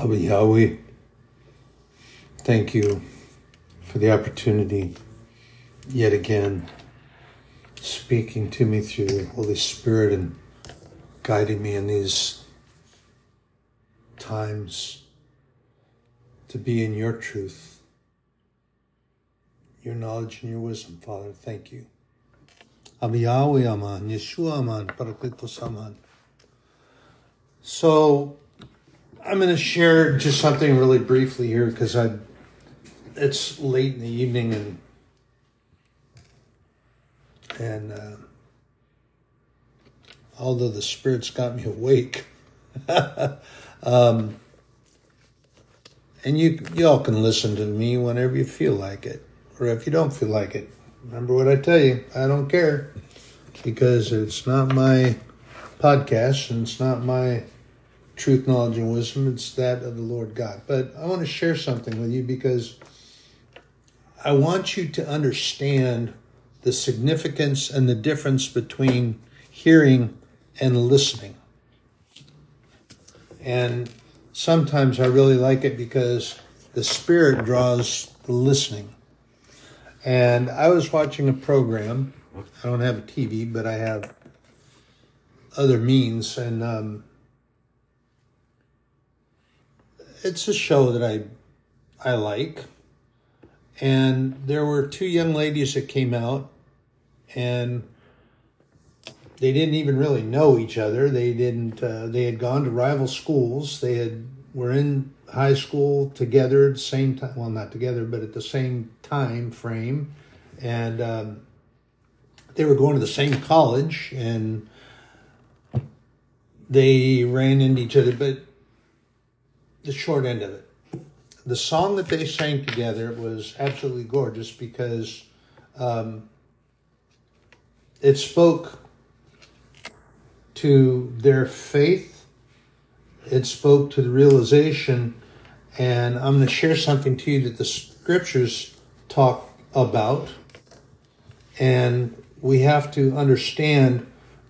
Abba Yahweh, thank you for the opportunity yet again speaking to me through the Holy Spirit and guiding me in these times to be in your truth, your knowledge and your wisdom, Father. Thank you. Abba Yahweh Aman, Yeshua Aman, Parakletos Aman. So I'm going to share just something really briefly here because I it's late in the evening and and uh, although the spirits got me awake um, and you y'all can listen to me whenever you feel like it or if you don't feel like it remember what i tell you i don't care because it's not my podcast and it's not my truth knowledge and wisdom it's that of the lord god but i want to share something with you because i want you to understand the significance and the difference between hearing and listening. And sometimes I really like it because the spirit draws the listening. And I was watching a program. I don't have a TV, but I have other means, and um, it's a show that I I like. And there were two young ladies that came out and they didn't even really know each other. They didn't uh, they had gone to rival schools. They had were in high school together at the same time well not together but at the same time frame. And um, they were going to the same college and they ran into each other. But the short end of it. The song that they sang together was absolutely gorgeous because um, it spoke to their faith, it spoke to the realization, and I'm going to share something to you that the scriptures talk about. And we have to understand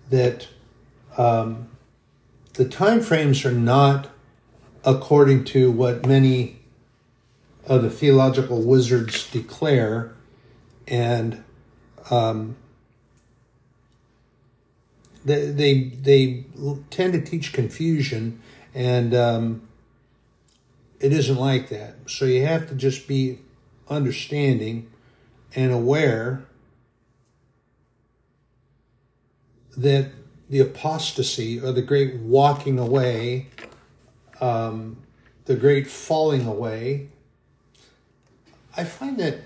that um, the time frames are not according to what many of the theological wizards declare, and um, they, they they tend to teach confusion, and um, it isn't like that. So you have to just be understanding and aware that the apostasy or the great walking away, um, the great falling away, I find that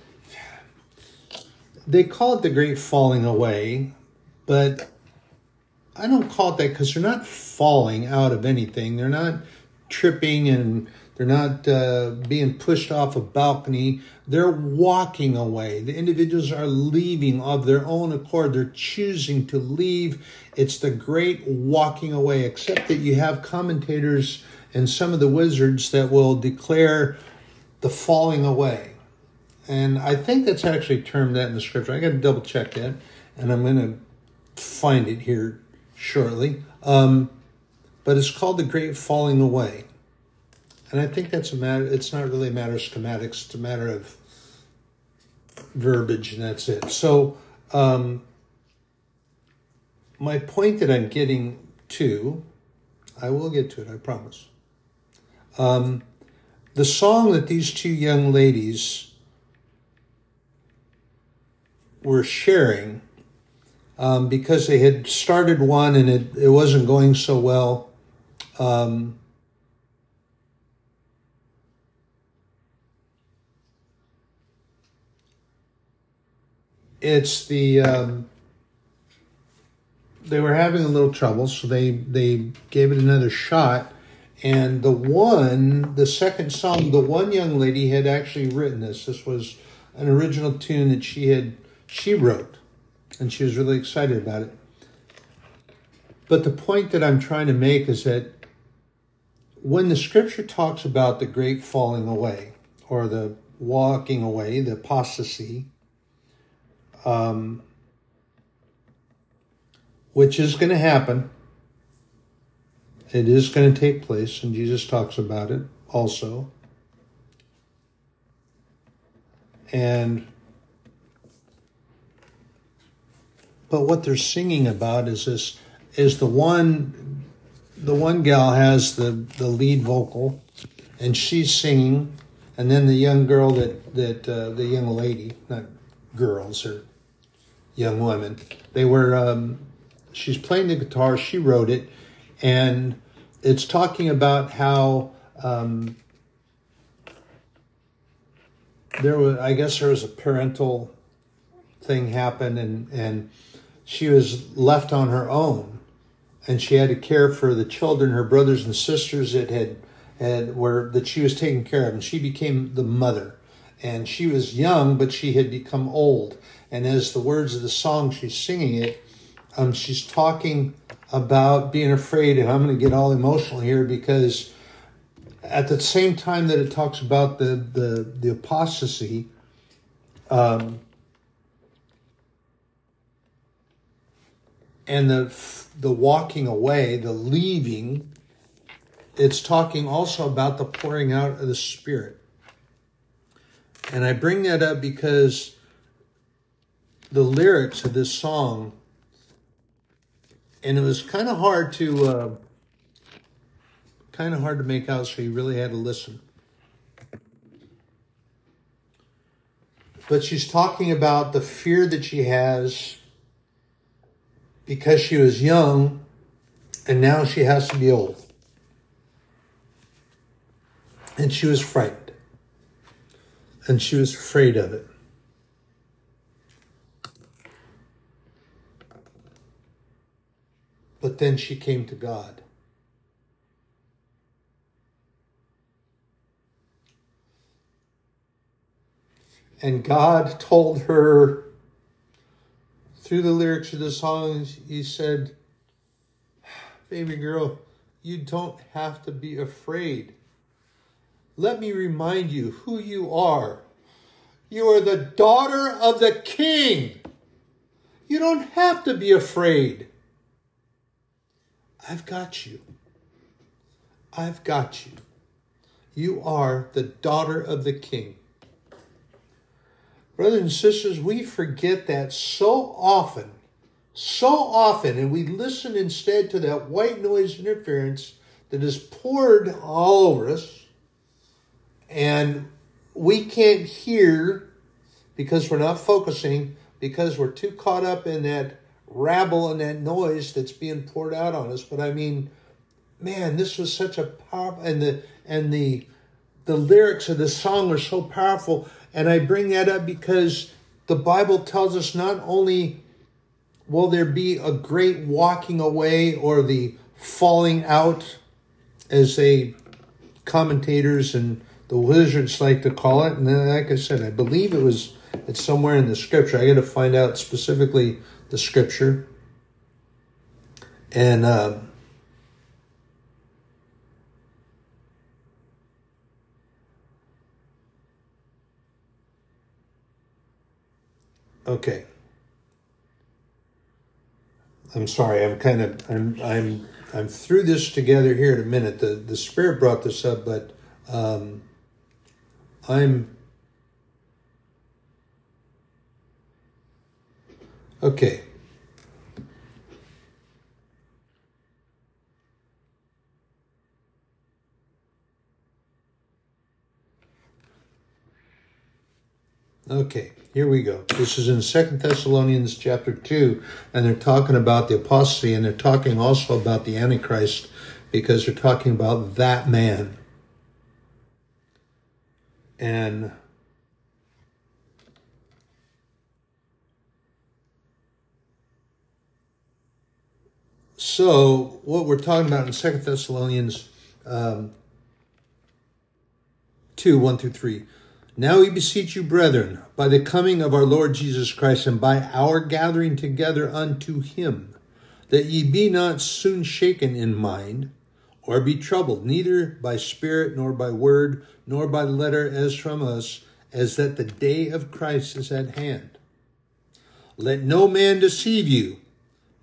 they call it the great falling away, but I don't call it that because they're not falling out of anything. They're not tripping and they're not uh, being pushed off a balcony. They're walking away. The individuals are leaving of their own accord. They're choosing to leave. It's the great walking away, except that you have commentators and some of the wizards that will declare the falling away. And I think that's actually termed that in the scripture. I got to double check that, and I'm going to find it here shortly. Um, but it's called the Great Falling Away. And I think that's a matter, it's not really a matter of schematics, it's a matter of verbiage, and that's it. So, um, my point that I'm getting to, I will get to it, I promise. Um, the song that these two young ladies were sharing um, because they had started one and it, it wasn't going so well. Um, it's the um, they were having a little trouble, so they they gave it another shot. And the one, the second song, the one young lady had actually written this. This was an original tune that she had she wrote, and she was really excited about it. But the point that I'm trying to make is that when the scripture talks about the great falling away or the walking away, the apostasy, um, which is going to happen, It is going to take place, and Jesus talks about it also. And but what they're singing about is this is the one the one gal has the the lead vocal and she's singing and then the young girl that that uh, the young lady not girls or young women they were um, she's playing the guitar she wrote it and it's talking about how um, there was i guess there was a parental thing happen and and she was left on her own. And she had to care for the children her brothers and sisters that had had were that she was taking care of. And she became the mother. And she was young but she had become old. And as the words of the song she's singing it um, she's talking about being afraid and i'm going to get all emotional here because at the same time that it talks about the the, the apostasy um, and the the walking away the leaving it's talking also about the pouring out of the Spirit. And I bring that up because the lyrics of this song, and it was kind of hard to, uh, kind of hard to make out, so you really had to listen. But she's talking about the fear that she has because she was young and now she has to be old and she was frightened. And she was afraid of it. But then she came to God. And God told her through the lyrics of the song, He said, Baby girl, you don't have to be afraid let me remind you who you are. You are the daughter of the king. You don't have to be afraid. I've got you. I've got you. You are the daughter of the king. Brothers and sisters, we forget that so often, so often, and we listen instead to that white noise interference that is poured all over us and we can't hear because we're not focusing, because we're too caught up in that rabble and that noise that's being poured out on us. But I mean, man, this was such a powerful and the and the the lyrics of the song are so powerful. And I bring that up because the Bible tells us not only will there be a great walking away or the falling out, as they commentators and the wizards like to call it. And then, like I said, I believe it was it's somewhere in the scripture. I got to find out specifically the scripture. And uh, okay. I'm sorry. I'm kind of I'm I'm I'm through this together here in a minute. The the spirit brought this up, but um, I'm okay. Okay, here we go. This is in Second Thessalonians chapter 2, and they're talking about the apostasy, and they're talking also about the Antichrist because they're talking about that man. And so, what we're talking about in Second Thessalonians um, 2 1 through 3. Now we beseech you, brethren, by the coming of our Lord Jesus Christ and by our gathering together unto him, that ye be not soon shaken in mind or be troubled, neither by spirit, nor by word, nor by letter as from us, as that the day of Christ is at hand. Let no man deceive you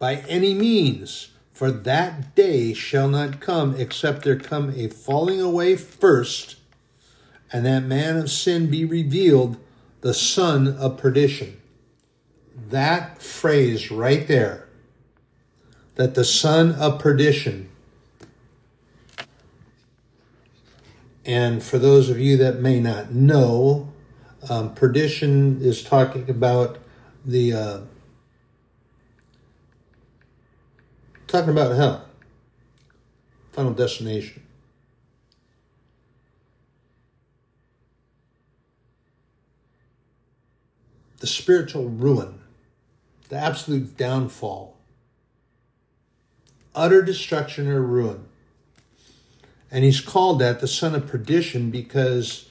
by any means, For that day shall not come except there come a falling away first, and that man of sin be revealed, the son of perdition. That phrase right there, that the son of perdition, and for those of you that may not know, um, perdition is talking about the uh, talking about hell, final destination. The spiritual ruin, the absolute downfall, utter destruction or ruin. And he's called that the son of perdition because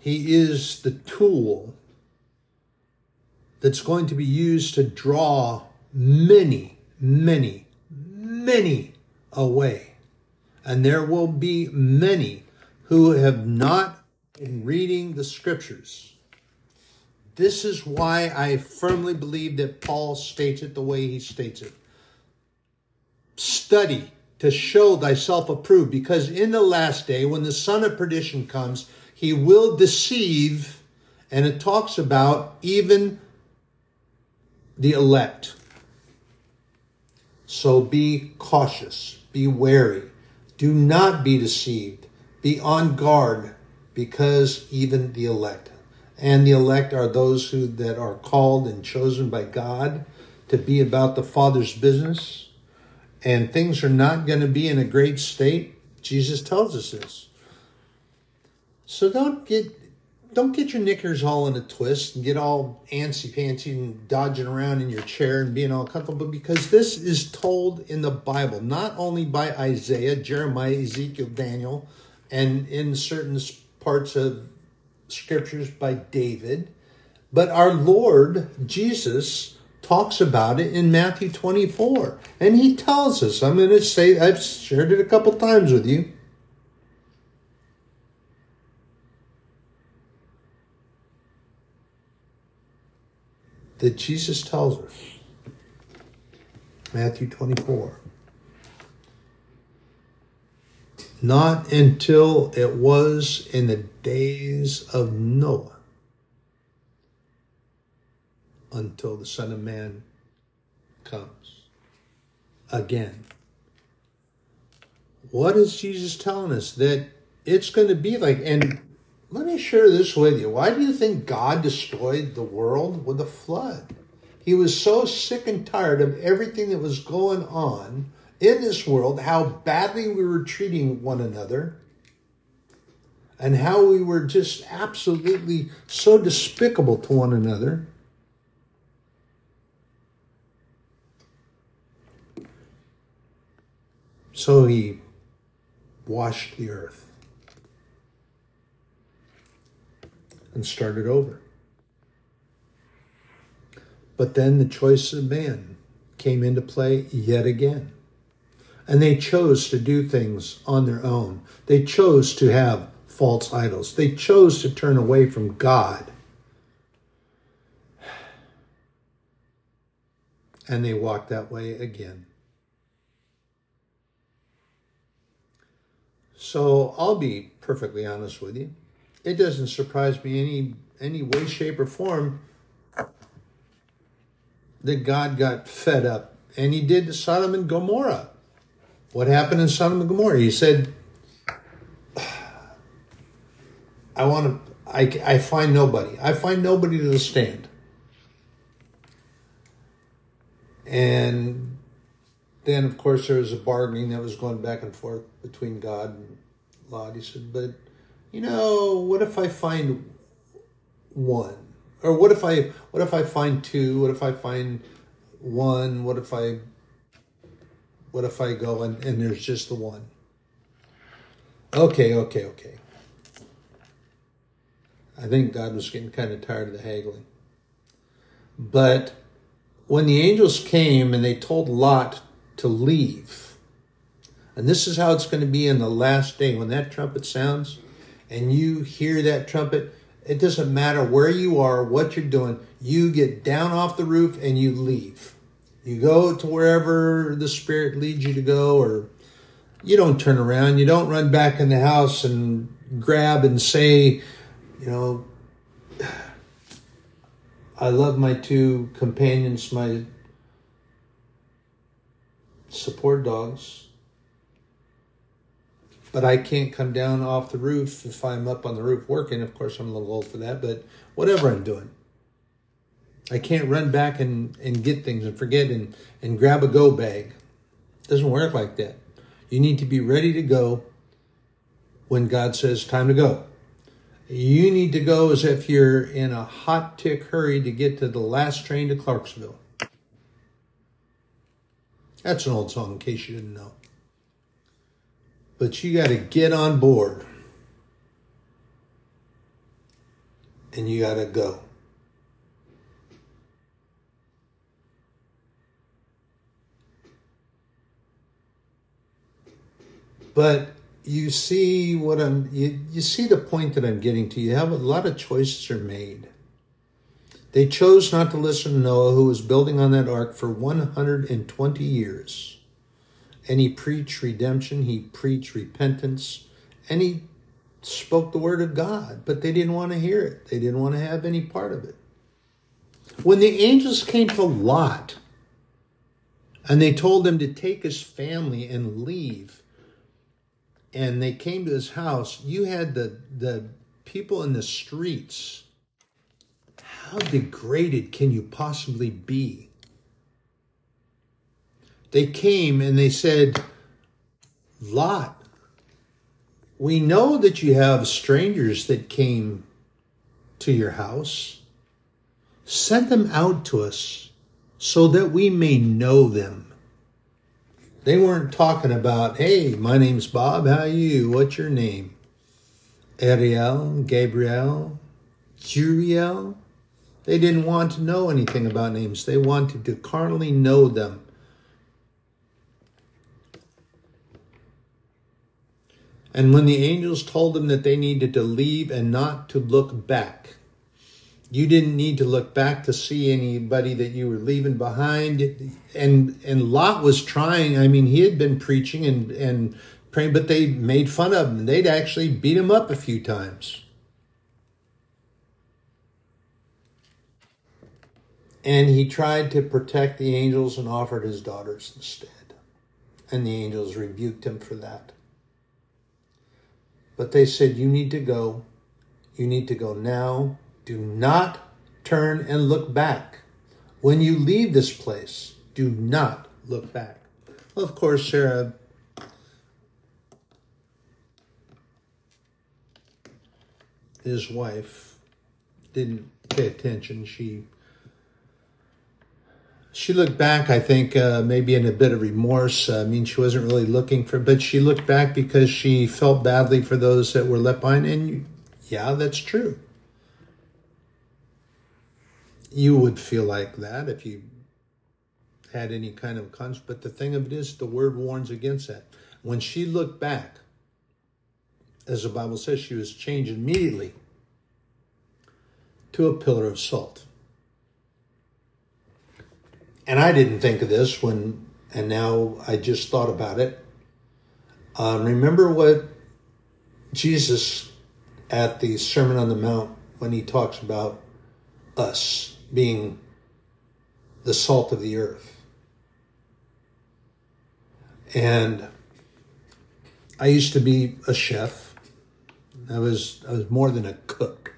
he is the tool that's going to be used to draw many, many, many away. And there will be many who have not been reading the scriptures. This is why I firmly believe that Paul states it the way he states it. Study to show thyself approved, because in the last day, when the son of perdition comes, he will deceive, and it talks about even the elect. So be cautious, be wary, do not be deceived, be on guard, because even the elect, and the elect are those who that are called and chosen by God to be about the Father's business, and things are not going to be in a great state. Jesus tells us this. So don't get don't get your knickers all in a twist and get all antsy pantsy and dodging around in your chair and being all comfortable because this is told in the Bible, not only by Isaiah, Jeremiah, Ezekiel, Daniel, and in certain parts of scriptures by David, but our Lord Jesus talks about it in Matthew 24. And he tells us, I'm going to say, I've shared it a couple times with you that Jesus tells us. Matthew 24. Not until it was in the days of Noah until the Son of Man comes again. What is Jesus telling us? That it's going to be like, and let me share this with you. Why do you think God destroyed the world with a flood? He was so sick and tired of everything that was going on in this world, how badly we were treating one another, and how we were just absolutely so despicable to one another. So he washed the earth. And started over. But then the choice of man came into play yet again. And they chose to do things on their own. They chose to have false idols. They chose to turn away from God. And they walked that way again. So I'll be perfectly honest with you it doesn't surprise me any any way, shape, or form that God got fed up, and He did to Sodom and Gomorrah. What happened in Sodom and Gomorrah? He said, "I want to. I, I find nobody. I find nobody to stand." And then, of course, there was a bargaining that was going back and forth between God and Lot. He said, "But." You know, what if I find one? Or what if I what if I find two? What if I find one? What if I what if I go and, and there's just the one? Okay, okay, okay. I think God was getting kind of tired of the haggling. But when the angels came and they told Lot to leave, and this is how it's going to be in the last day when that trumpet sounds and you hear that trumpet, it doesn't matter where you are, what you're doing, you get down off the roof and you leave. You go to wherever the Spirit leads you to go, or you don't turn around. You don't run back in the house and grab and say, you know, I love my two companions, my support dogs, but I can't come down off the roof if I'm up on the roof working. Of course, I'm a little old for that, but whatever I'm doing. I can't run back and, and get things and forget and, and grab a go bag. It doesn't work like that. You need to be ready to go when God says time to go. You need to go as if you're in a hot tick hurry to get to the last train to Clarksville. That's an old song in case you didn't know. But you got to get on board and you got to go. But you see what I'm you, you see the point that I'm getting to. You have a lot of choices are made. They chose not to listen to Noah, who was building on that ark for 120 years. And he preached redemption, he preached repentance, and he spoke the word of God, but they didn't want to hear it. They didn't want to have any part of it. When the angels came to Lot and they told him to take his family and leave, and they came to his house, you had the, the people in the streets. How degraded can you possibly be? They came and they said, Lot, we know that you have strangers that came to your house. Send them out to us so that we may know them. They weren't talking about, hey, my name's Bob. How are you? What's your name? Ariel, Gabriel, Juriel. They didn't want to know anything about names. They wanted to carnally know them. And when the angels told them that they needed to leave and not to look back, you didn't need to look back to see anybody that you were leaving behind. And and lot was trying. I mean he had been preaching and and praying but they made fun of him. They'd actually beat him up a few times. And he tried to protect the angels and offered his daughters instead. And the angels rebuked him for that but they said you need to go you need to go now do not turn and look back. When you leave this place, do not look back. Well, of course, Sarah his wife didn't pay attention. She she looked back. I think uh, maybe in a bit of remorse. I mean, she wasn't really looking for, but she looked back because she felt badly for those that were left behind. And yeah, that's true you would feel like that if you had any kind of conscience. But the thing of it is, the word warns against that. When she looked back, as the Bible says, she was changed immediately to a pillar of salt. And I didn't think of this when, and now I just thought about it. Um, remember what Jesus at the Sermon on the Mount when he talks about us being the salt of the earth. And I used to be a chef. I was I was more than a cook.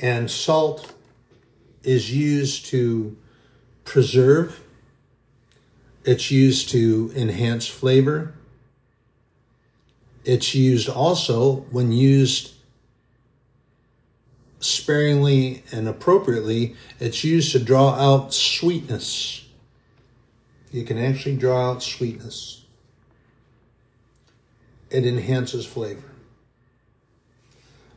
And salt is used to preserve. It's used to enhance flavor. It's used also when used sparingly and appropriately, it's used to draw out sweetness. You can actually draw out sweetness. It enhances flavor.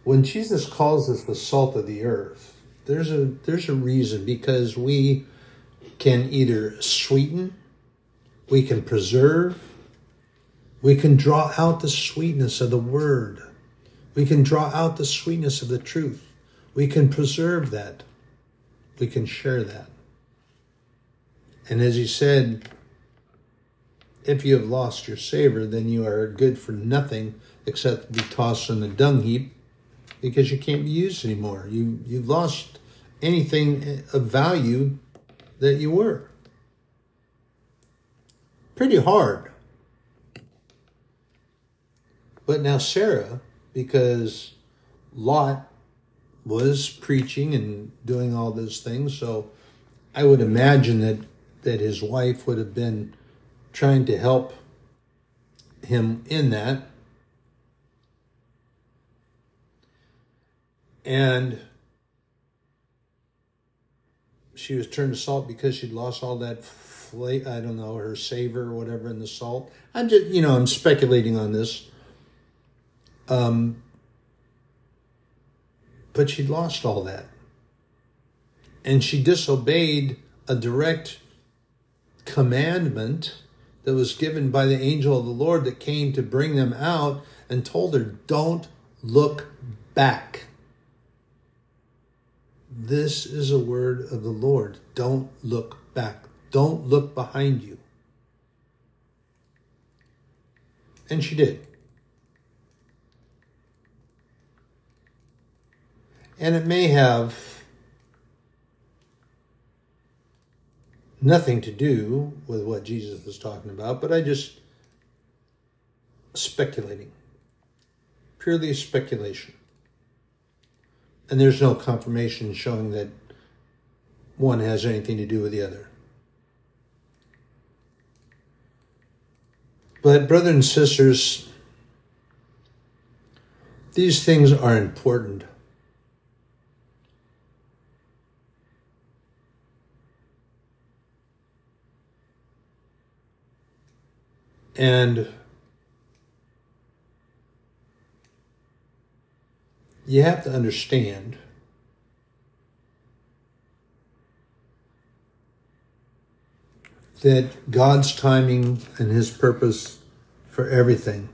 When Jesus calls us the salt of the earth, there's a there's a reason because we can either sweeten, we can preserve, we can draw out the sweetness of the word. We can draw out the sweetness of the truth we can preserve that. we can share that. And as he said, if you have lost your savor, then you are good for nothing except to be tossed in the dung heap because you can't be used anymore. You you've lost anything of value that you were. Pretty hard. But now Sarah, because Lot was preaching and doing all those things, so I would imagine that that his wife would have been trying to help him in that. And she was turned to salt because she'd lost all that flavor, I don't know, her savor or whatever in the salt. I'm just, you know, I'm speculating on this. Um, but she'd lost all that. And she disobeyed a direct commandment that was given by the angel of the Lord that came to bring them out and told her, Don't look back. This is a word of the Lord. Don't look back. Don't look behind you. And she did. And it may have nothing to do with what Jesus was talking about, but I just speculating. Purely speculation. And there's no confirmation showing that one has anything to do with the other. But, brothers and sisters, these things are important. And you have to understand that God's timing and His purpose for everything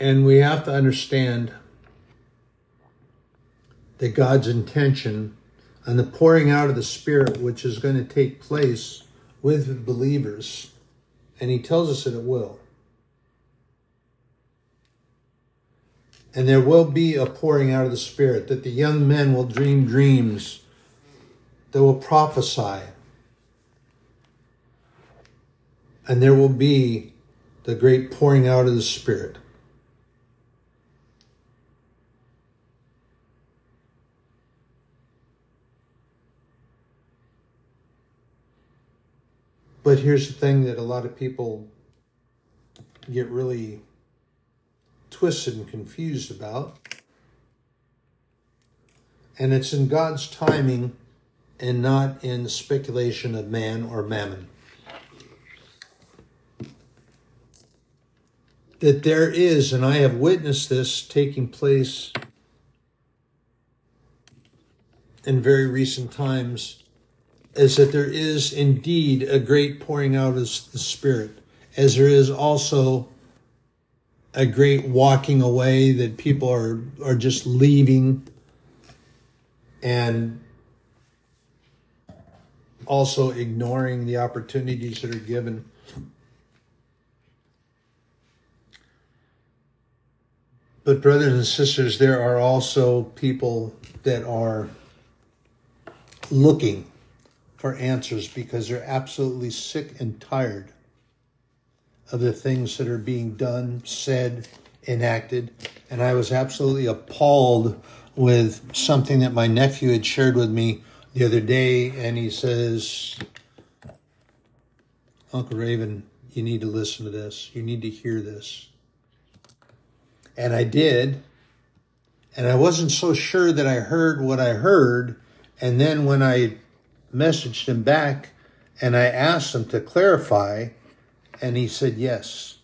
And we have to understand that God's intention and the pouring out of the Spirit, which is going to take place with believers, and He tells us that it will. And there will be a pouring out of the Spirit, that the young men will dream dreams, they will prophesy, and there will be the great pouring out of the Spirit. But here's the thing that a lot of people get really twisted and confused about. And it's in God's timing and not in speculation of man or mammon. That there is, and I have witnessed this taking place in very recent times, is that there is indeed a great pouring out of the Spirit, as there is also a great walking away that people are are just leaving and also ignoring the opportunities that are given. But, brothers and sisters, there are also people that are looking for answers because they're absolutely sick and tired of the things that are being done, said, enacted. And I was absolutely appalled with something that my nephew had shared with me the other day. And he says, Uncle Raven, you need to listen to this. You need to hear this. And I did. And I wasn't so sure that I heard what I heard. And then when I messaged him back and I asked him to clarify, and he said, Yes,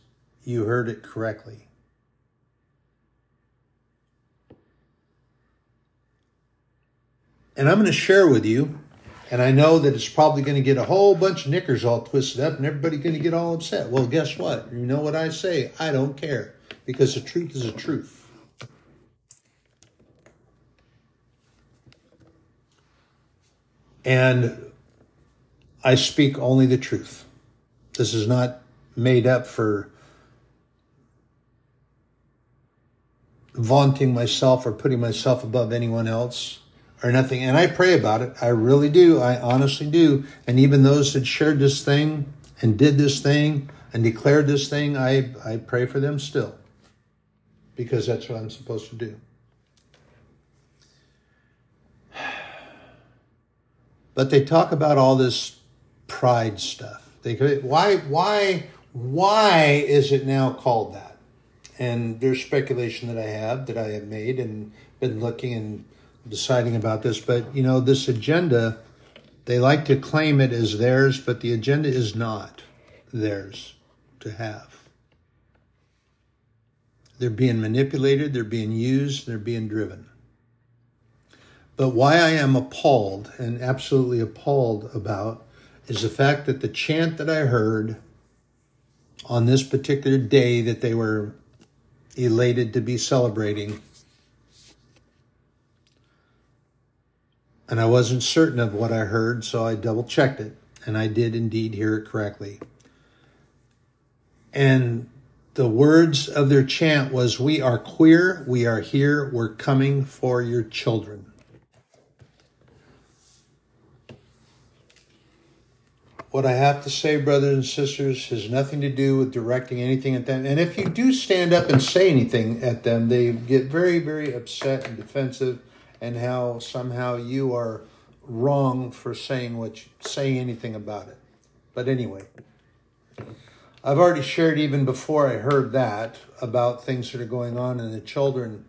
you heard it correctly. And I'm going to share with you And I know that it's probably going to get a whole bunch of knickers all twisted up and everybody going to get all upset. Well, guess what? You know what I say? I don't care because the truth is a truth. And I speak only the truth. This is not made up for vaunting myself or putting myself above anyone else or nothing. And I pray about it. I really do. I honestly do. And even those that shared this thing and did this thing and declared this thing, I, I pray for them still because that's what I'm supposed to do. But they talk about all this pride stuff. They why why why is it now called that? And there's speculation that I have that I have made and been looking and deciding about this. But you know, this agenda, they like to claim it as theirs, but the agenda is not theirs to have. They're being manipulated, they're being used, they're being driven. But why I am appalled and absolutely appalled about is the fact that the chant that I heard on this particular day that they were elated to be celebrating and I wasn't certain of what I heard, so I double checked it, and I did indeed hear it correctly. And the words of their chant was, We are queer, we are here, we're coming for your children. What I have to say, brothers and sisters, has nothing to do with directing anything at them. And if you do stand up and say anything at them, they get very, very upset and defensive and how somehow you are wrong for saying what you, say anything about it. But anyway, I've already shared even before I heard that about things that are going on and the children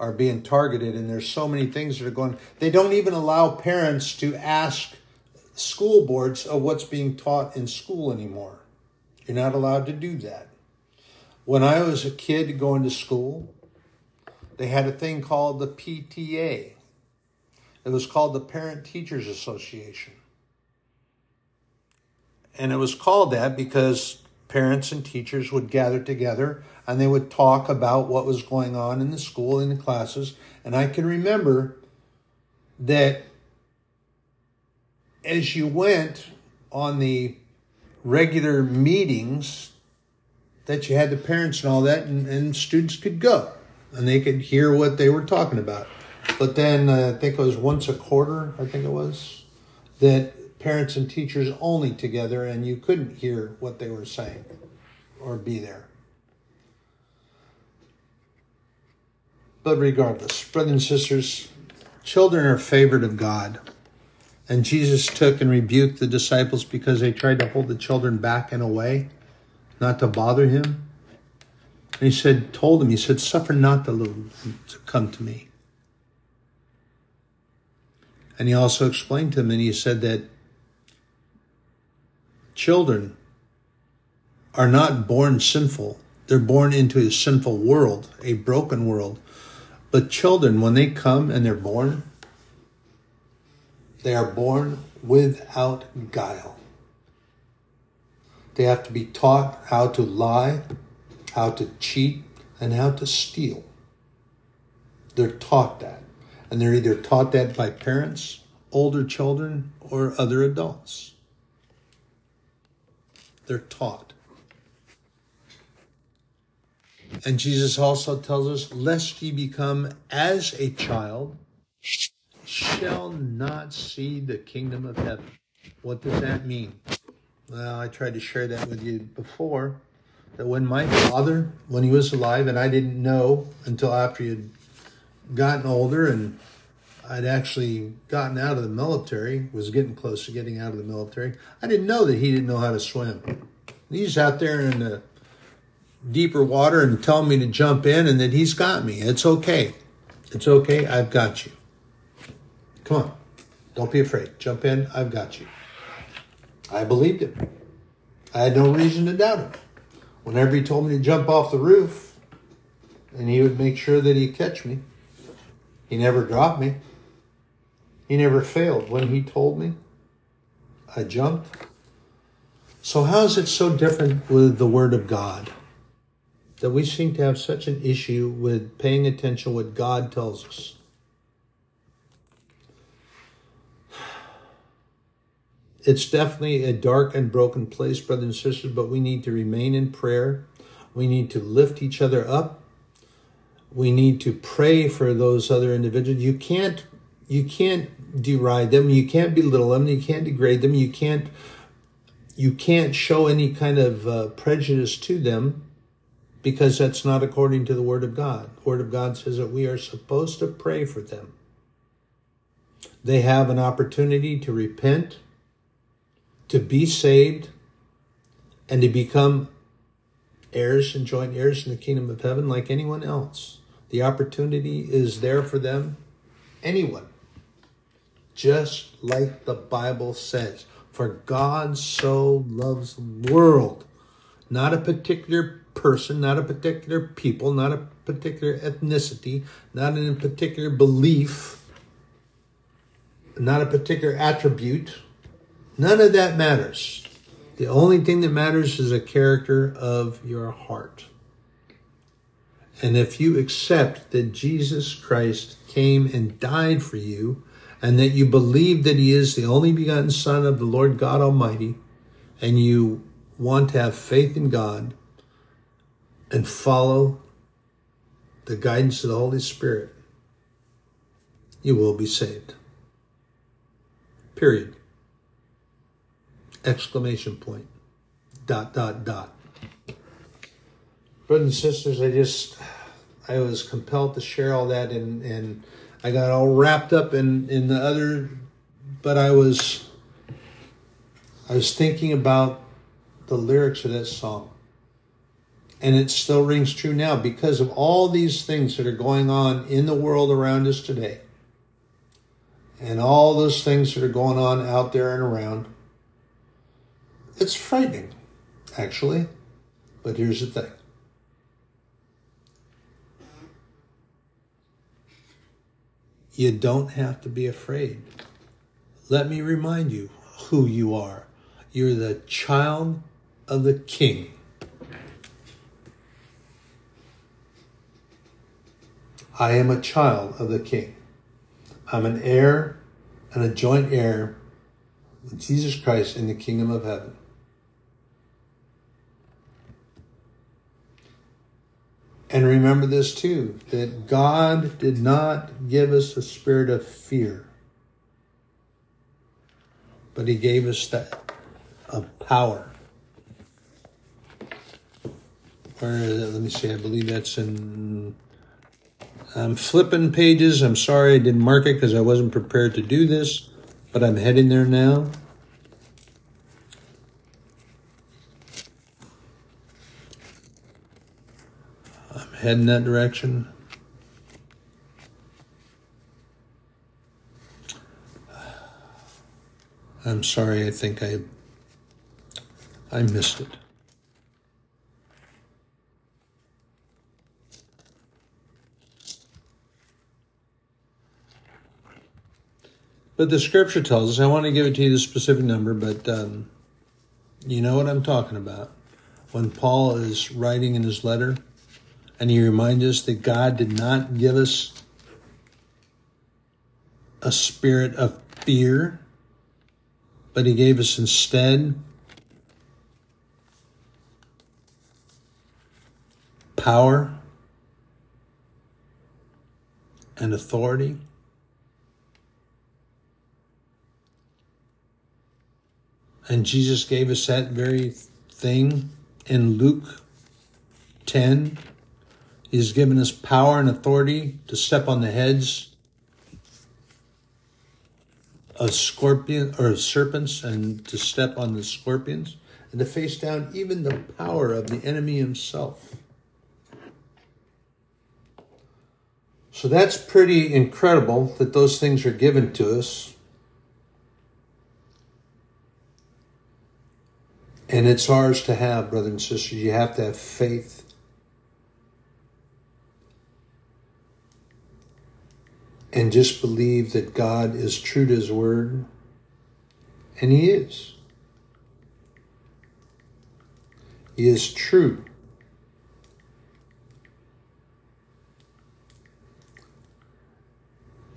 are being targeted and there's so many things that are going they don't even allow parents to ask school boards of what's being taught in school anymore. You're not allowed to do that. When I was a kid going to school, they had a thing called the PTA. It was called the Parent Teachers Association. And it was called that because parents and teachers would gather together and they would talk about what was going on in the school, in the classes. And I can remember that as you went on the regular meetings, that you had the parents and all that, and, and students could go and they could hear what they were talking about. But then uh, I think it was once a quarter, I think it was, that parents and teachers only together and you couldn't hear what they were saying or be there. But regardless, brothers and sisters, children are favored of God. And Jesus took and rebuked the disciples because they tried to hold the children back and away, not to bother him. And he said, told them, he said, suffer not the little to come to me. And he also explained to them, and he said that children are not born sinful. They're born into a sinful world, a broken world. But children, when they come and they're born, they are born without guile. They have to be taught how to lie, how to cheat, and how to steal. They're taught that. And they're either taught that by parents, older children, or other adults. They're taught. And Jesus also tells us, lest ye become as a child, shall not see the kingdom of heaven. What does that mean? Well, I tried to share that with you before. That when my father, when he was alive, and I didn't know until after he had gotten older and I'd actually gotten out of the military, was getting close to getting out of the military. I didn't know that he didn't know how to swim. He's out there in the deeper water and telling me to jump in and that he's got me. It's okay. It's okay. I've got you. Come on. Don't be afraid. Jump in. I've got you. I believed him. I had no reason to doubt him. Whenever he told me to jump off the roof, and he would make sure that he'd catch me, he never dropped me. He never failed when he told me. I jumped. So, how is it so different with the Word of God? That we seem to have such an issue with paying attention what God tells us. It's definitely a dark and broken place, brothers and sisters, but we need to remain in prayer. We need to lift each other up. We need to pray for those other individuals. You can't you can't deride them, you can't belittle them, you can't degrade them, you can't you can't show any kind of uh, prejudice to them because that's not according to the word of God. The word of God says that we are supposed to pray for them. They have an opportunity to repent to be saved and to become heirs and joint heirs in the kingdom of heaven like anyone else. The opportunity is there for them, anyone. Just like the Bible says, for God so loves the world, not a particular person, not a particular people, not a particular ethnicity, not in a particular belief, not a particular attribute None of that matters. The only thing that matters is the character of your heart. And if you accept that Jesus Christ came and died for you, and that you believe that he is the only begotten Son of the Lord God Almighty, and you want to have faith in God and follow the guidance of the Holy Spirit, you will be saved. Period exclamation point, dot, dot, dot. Brothers and sisters, I just, I was compelled to share all that and, and I got all wrapped up in, in the other, but I was, I was thinking about the lyrics of that song. And it still rings true now because of all these things that are going on in the world around us today. And all those things that are going on out there and around. It's frightening, actually. But here's the thing you don't have to be afraid. Let me remind you who you are. You're the child of the king. I am a child of the king. I'm an heir and a joint heir with Jesus Christ in the kingdom of heaven. And remember this too that God did not give us a spirit of fear, but He gave us that of power. Where is? Let me see. I believe that's in. I'm flipping pages. I'm sorry I didn't mark it because I wasn't prepared to do this, but I'm heading there now. Head in that direction. I'm sorry, I think I I missed it. But the scripture tells us, I want to give it to you the specific number, but um, you know what I'm talking about. When Paul is writing in his letter, and he reminds us that God did not give us a spirit of fear, but he gave us instead power and authority. And Jesus gave us that very thing in Luke 10 He's given us power and authority to step on the heads of scorpion or serpents and to step on the scorpions and to face down even the power of the enemy himself. So that's pretty incredible that those things are given to us. And it's ours to have, brothers and sisters. You have to have faith and just believe that God is true to his word? And he is. He is true.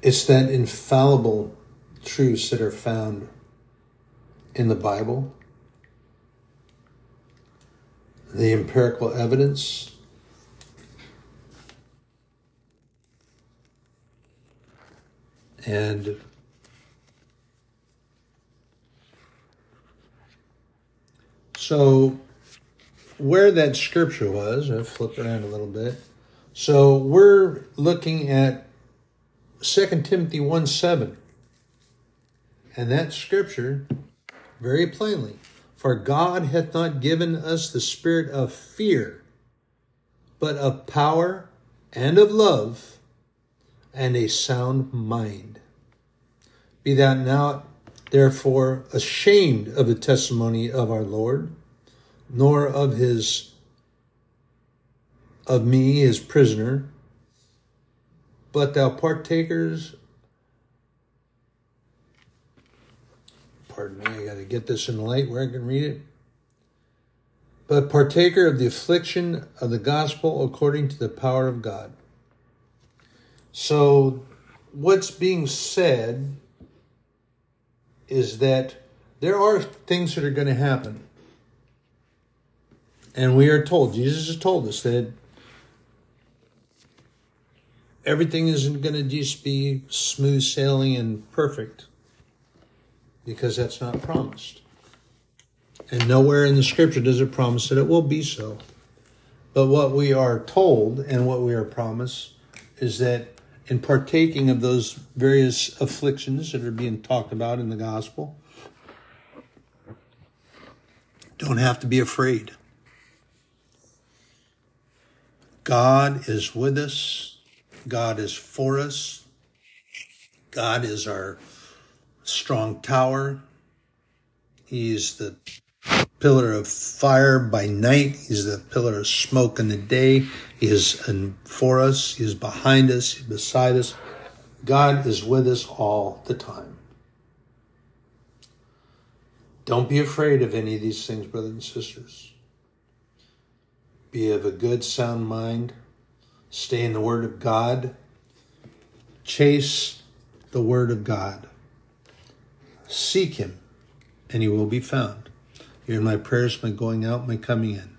It's that infallible truths that are found in the Bible, the empirical evidence, And so, where that scripture was, I flip around a little bit. So, we're looking at 2 Timothy 1 7. And that scripture, very plainly, for God hath not given us the spirit of fear, but of power and of love and a sound mind. Be thou not therefore ashamed of the testimony of our Lord, nor of his of me his prisoner but thou partakers, pardon me, I got to get this in the light where I can read it. But partaker of the affliction of the gospel according to the power of God. So, what's being said is that there are things that are going to happen. And we are told, Jesus has told us that everything isn't going to just be smooth sailing and perfect because that's not promised. And nowhere in the scripture does it promise that it will be so. But what we are told and what we are promised is that in partaking of those various afflictions that are being talked about in the gospel, don't have to be afraid. God is with us God is for us. God is our strong tower. He's the pillar of fire by night. He's the pillar of smoke in the day. He is for us. He is behind us. He's beside us. God is with us all the time. Don't be afraid of any of these things, brothers and sisters. Be of a good, sound mind. Stay in the Word of God. Chase the Word of God. Seek Him, and He will be found. Hear my prayers, my going out, my coming in.